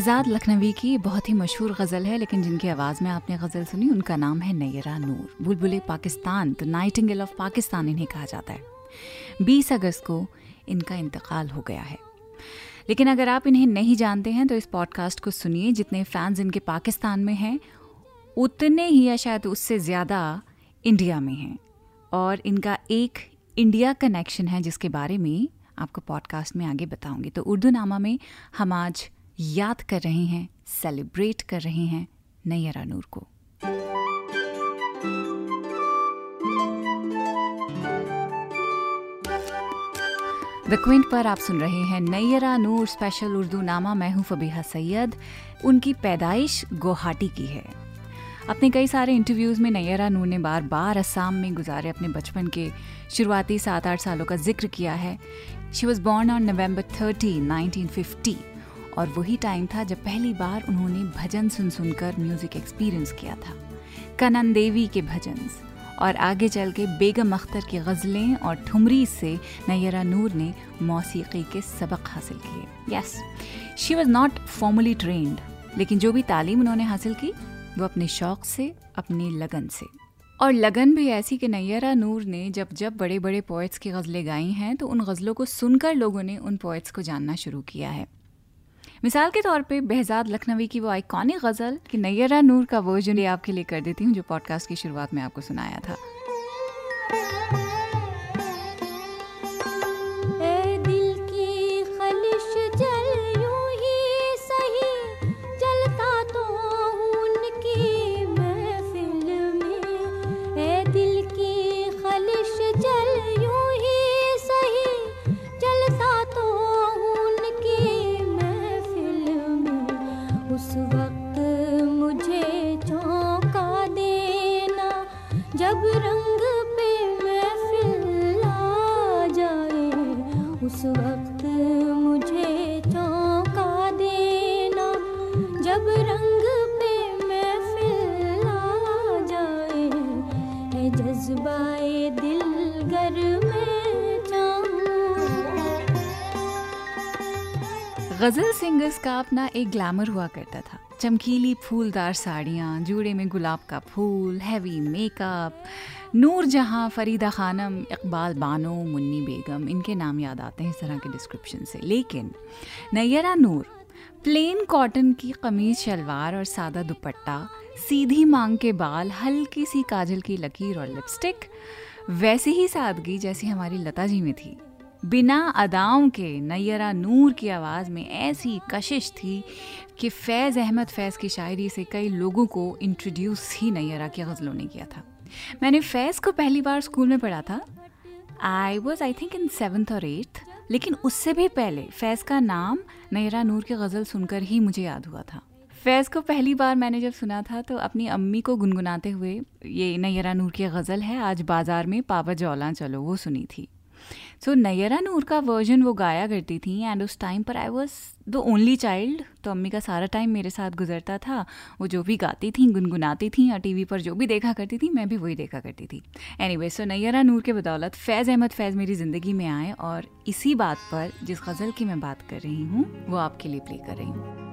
behzad Lucknowi की बहुत ही मशहूर गज़ल है, लेकिन जिनकी आवाज़ में आपने गज़ल सुनी, उनका नाम है नैरा नूर। बुलबुले Pakistan the nightingale of Pakistan इन्हें कहा जाता है। 20 अगस्त को इनका इंतकाल हो गया है। लेकिन अगर आप इन्हें नहीं जानते हैं तो इस पॉडकास्ट को सुनिए, जितने फैंस इनके पाकिस्तान में हैं, उतने ही या शायद उससे ज़्यादा इंडिया में हैं। और इनका एक इंडिया कनेक्शन है, जिसके बारे में आपको पॉडकास्ट में आगे बताऊँगी। तो उर्दू नामा में हम आज याद कर रहे हैं सेलिब्रेट कर रहे हैं नैयरा नूर को। द क्विंट पर आप सुन रहे हैं नैयरा नूर स्पेशल उर्दू नामा मैं हूँ फबीहा सैयद। उनकी पैदाइश गुवाहाटी की है। अपने कई सारे इंटरव्यूज़ में नैयरा नूर ने बार बार असम में गुजारे अपने बचपन के शुरुआती सात आठ सालों का ज़िक्र किया है। She was born on November 30 1950 और वही टाइम था जब पहली बार उन्होंने भजन सुन सुनकर म्यूज़िक एक्सपीरियंस किया था। कनन देवी के भजन और आगे चल के बेगम अख्तर की गज़लें और ठुमरी से नैयरा नूर ने मौसीकी के सबक हासिल किए। Yes she was not formally trained लेकिन जो भी तालीम उन्होंने हासिल की, वो अपने शौक से, अपने लगन से। और लगन भी ऐसी कि नैयरा नूर ने जब जब बड़े बड़े पोइट्स की गज़लें गाई हैं तो उन गज़लों को सुनकर लोगों ने उन पोइट्स को जानना शुरू किया है। मिसाल के तौर पे बेहजाद लखनवी की वो आइकॉनिक गज़ल कि नैयरा नूर का वर्जन ये आपके लिए कर देती हूँ, जो पॉडकास्ट की शुरुआत में आपको सुनाया था। गज़ल का अपना एक ग्लैमर हुआ करता था। चमकीली फूलदार साड़ियाँ, जूड़े में गुलाब का फूल, हैवी मेकअप नूर जहाँ फरीदा खानम, इकबाल बानो, मुन्नी बेगम, इनके नाम याद आते हैं इस तरह के डिस्क्रिप्शन से। लेकिन नैयरा नूर प्लेन कॉटन की कमीज, शलवार और सादा दुपट्टा, सीधी मांग के बाल, हल्की सी काजल की लकीर और लिपस्टिक वैसी ही सादगी जैसी हमारी लता जी में थी। बिना अदाओं के, नैयरा नूर की आवाज़ में ऐसी कशिश थी कि फैज़ अहमद फैज़ की शायरी से कई लोगों को इंट्रोड्यूस ही नैयरा की गज़लों ने किया था। मैंने फैज़ को पहली बार स्कूल में पढ़ा था। I was I think in seventh और एट्थ लेकिन उससे भी पहले फैज़ का नाम नैरा नूर की गज़ल सुनकर ही मुझे याद हुआ था। फैज़ को पहली बार मैंने जब सुना था तो अपनी अम्मी को गुनगुनाते हुए, ये नैरा नूर की गज़ल है, आज बाज़ार में पावा जौला, चलो, वो सुनी थी। सो नैयरा नूर का वर्जन वो गाया करती थी एंड उस टाइम पर I was the only child तो अम्मी का सारा टाइम मेरे साथ गुजरता था। वो जो भी गाती थी, गुनगुनाती थी, या टीवी पर जो भी देखा करती थी, मैं भी वही देखा करती थी। एनी वे सो नैरा नूर के बदौलत फैज़ अहमद फैज़ मेरी ज़िंदगी में आए, और इसी बात पर जिस गज़ल की मैं बात कर रही हूँ, वो आपके लिए प्ले कर रही हूँ।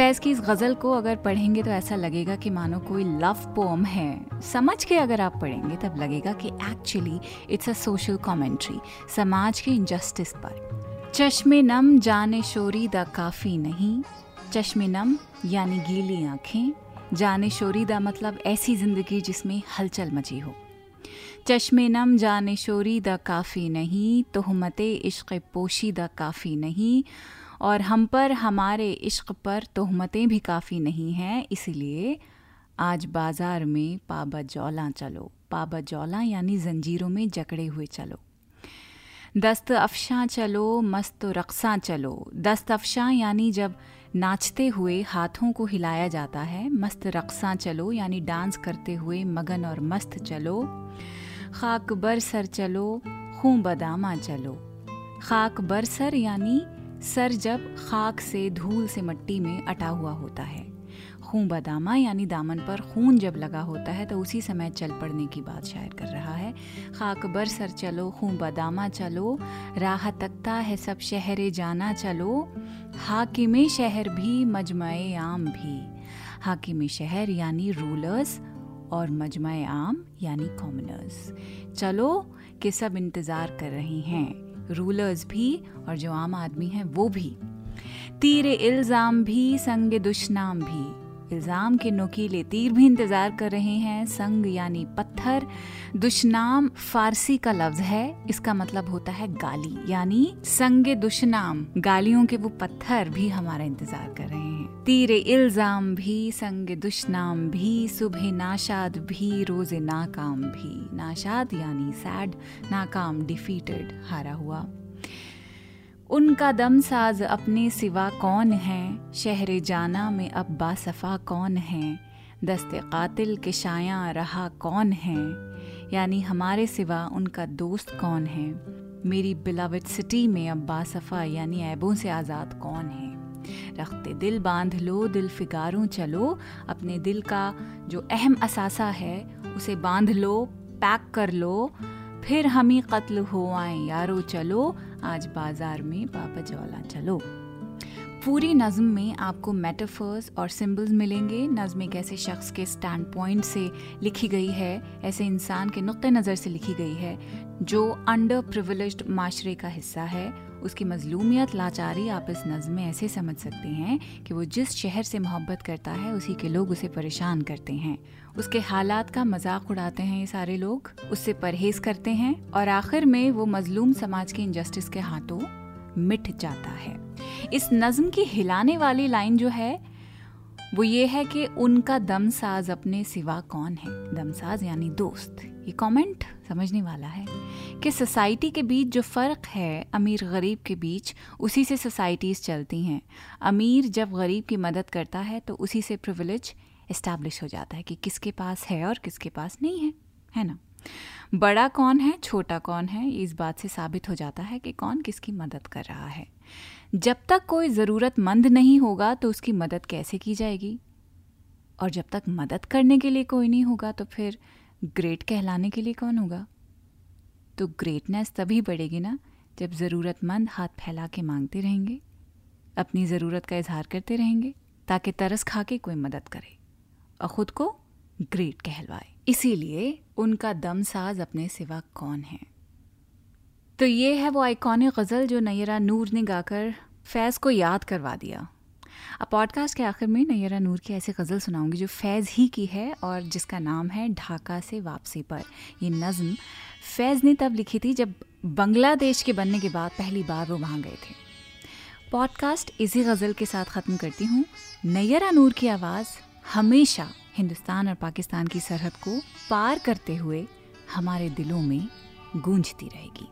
फैज की इस गज़ल को अगर पढ़ेंगे तो ऐसा लगेगा कि मानो कोई लव पोम है। समझ के अगर आप पढ़ेंगे तब लगेगा कि actually it's a social commentary समाज के इनजस्टिस पर। चश्मे नम जाने शोरी दा काफ़ी नहीं। चश्मे नम यानी गीली आँखें। जाने शोरी दा मतलब ऐसी ज़िंदगी जिसमें हलचल मची हो। चश्मे नम जाने शोरी दा काफ़ी नहीं, तोहमत इश्क पोशी दा काफ़ी नहीं। और हम पर हमारे इश्क पर तोहमतें भी काफ़ी नहीं हैं, इसलिए आज बाज़ार में पाबा जौला चलो। पाबा जौला यानी जंजीरों में जकड़े हुए चलो। दस्त अफशां चलो, मस्त रक्सा चलो। दस्त अफशां यानी जब नाचते हुए हाथों को हिलाया जाता है, मस्त रक्सा चलो यानी डांस करते हुए मगन और मस्त चलो। खाक बरसर चलो, खूं बदामा चलो। खाक बरसर यानी सर जब खाक से धूल से मट्टी में अटा हुआ होता है। खून बदामा यानी दामन पर खून जब लगा होता है तो उसी समय चल पड़ने की बात शायर कर रहा है। खाक बर सर चलो, खून बदामा चलो, राह तकता है सब शहरे जाना चलो। हाकिम शहर भी, मजमए आम भी। हाकिम शहर यानी रूलर्स और मजमए आम यानी कॉमनर्स चलो, कि सब इंतज़ार कर रही हैं। रूलर्स भी और जो आम आदमी हैं वो भी। तीर इल्ज़ाम भी, संग दुश्नाम भी। इल्ज़ाम के नुकीले तीर भी इंतज़ार कर रहे हैं। संग यानी पत्थर, दुश्नाम फारसी का लफ्ज़ है। इसका मतलब होता है गाली, यानी संग दुश्नाम, गालियों के वो पत्थर भी हमारा इंतज़ार कर रहे हैं। तीर इल्ज़ाम भी, संग दुश्नाम भी, सुबह नाशाद भी, रोज़ नाकाम भी। नाशाद यानी सैड नाकाम डिफीटेड हारा हुआ। उनका दम साज अपने सिवा कौन है? शहर जाना में अब बासफ़ा कौन है? दस्ते कातिल के शाया रहा कौन है? यानी हमारे सिवा उनका दोस्त कौन है? मेरी बिलावट सिटी में अब बासफ़ा यानी ऐबों से आज़ाद कौन है? रखते दिल बाँध लो, दिल फिगारों चलो। अपने दिल का जो अहम असासा है, उसे बाँध लो, पैक कर लो। फिर हम ही कत्ल हो आए, यारो चलो। आज बाज़ार में पापा चलो पूरी नज़म में आपको मेटाफर्स और सिंबल्स मिलेंगे। नज़म एक ऐसे शख्स के स्टैंड पॉइंट से लिखी गई है, ऐसे इंसान के नुक़ नज़र से लिखी गई है, जो अंडर प्रिविलेज्ड माशरे का हिस्सा है। उसकी मजलूमियत लाचारी आप इस नज़म में ऐसे समझ सकते हैं कि वो जिस शहर से मोहब्बत करता है, उसी के लोग उसे परेशान करते हैं। उसके हालात का मज़ाक उड़ाते हैं ये सारे लोग, उससे परहेज करते हैं और आखिर में वो मजलूम समाज के इंजस्टिस के हाथों मिट जाता है। इस नज्म की हिलाने वाली लाइन जो है, वो ये है कि उनका दमसाज अपने सिवा कौन है? दमसाज यानी दोस्त। ये कमेंट समझने वाला है कि सोसाइटी के बीच जो फ़र्क है, अमीर गरीब के बीच, उसी से सोसाइटीज़ चलती हैं। अमीर जब गरीब की मदद करता है तो उसी से प्रिविलेज इस्टेब्लिश हो जाता है कि किसके पास है और किसके पास नहीं है। है ना? बड़ा कौन है, छोटा कौन है इस बात से साबित हो जाता है कि कौन किसकी मदद कर रहा है। जब तक कोई ज़रूरतमंद नहीं होगा तो उसकी मदद कैसे की जाएगी? और जब तक मदद करने के लिए कोई नहीं होगा तो फिर ग्रेट कहलाने के लिए कौन होगा? तो ग्रेटनेस तभी बढ़ेगी ना, जब ज़रूरतमंद हाथ फैला के मांगते रहेंगे, अपनी ज़रूरत का इजहार करते रहेंगे, ताकि तरस खा के कोई मदद करे और ख़ुद को ग्रेट कहलवाए। इसीलिए उनका दम साज अपने सिवा कौन है? तो ये है वो आइकॉनिक गज़ल जो नैरा नूर ने गाकर फैज़ को याद करवा दिया। अब पॉडकास्ट के आखिर में नैरा नूर की ऐसी गज़ल सुनाऊँगी जो फैज़ ही की है और जिसका नाम है ढाका से वापसी पर। ये नज़म फैज़ ने तब लिखी थी जब बांग्लादेश के बनने के बाद पहली बार वो वहाँ गए थे। पॉडकास्ट इसी गज़ल के साथ ख़त्म करती हूँ। नैरा नूर की आवाज़ हमेशा हिंदुस्तान और पाकिस्तान की सरहद को पार करते हुए हमारे दिलों में गूंजती रहेगी।